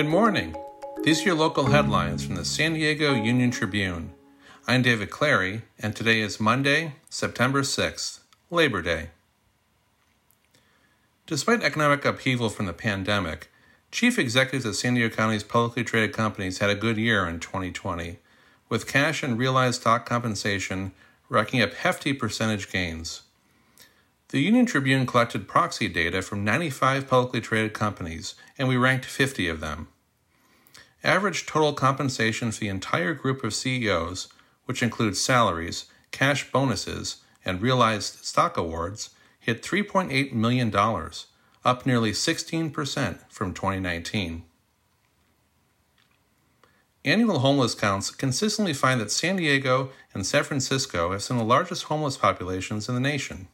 Good morning. These are your local headlines from the San Diego Union Tribune. I'm David Clary, and today is Monday, September 6th, Labor Day. Despite economic upheaval from the pandemic, chief executives of San Diego County's publicly traded companies had a good year in 2020, with cash and realized stock compensation racking up hefty percentage gains. The Union Tribune collected proxy data from 95 publicly traded companies, and we ranked 50 of them. Average total compensation for the entire group of CEOs, which includes salaries, cash bonuses, and realized stock awards, hit $3.8 million, up nearly 16% from 2019. Annual homeless counts consistently find that San Diego and San Francisco have some of the largest homeless populations in the nation.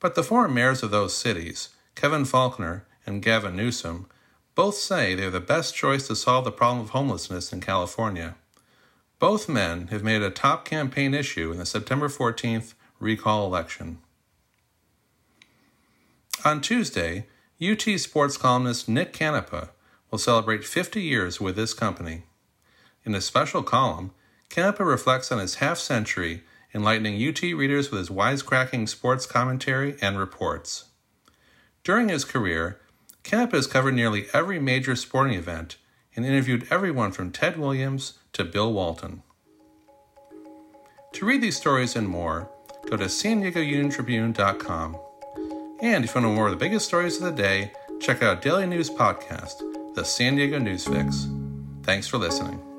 But the former mayors of those cities, Kevin Faulconer and Gavin Newsom, both say they are the best choice to solve the problem of homelessness in California. Both men have made a top campaign issue in the September 14th recall election. On Tuesday, UT sports columnist Nick Canepa will celebrate 50 years with this company. In a special column, Canepa reflects on his half century enlightening UT readers with his wisecracking sports commentary and reports. During his career, Canepa has covered nearly every major sporting event and interviewed everyone from Ted Williams to Bill Walton. To read these stories and more, go to san diego union tribune.com. And if you want to know more of the biggest stories of the day, check out Daily News Podcast, the San Diego News Fix. Thanks for listening.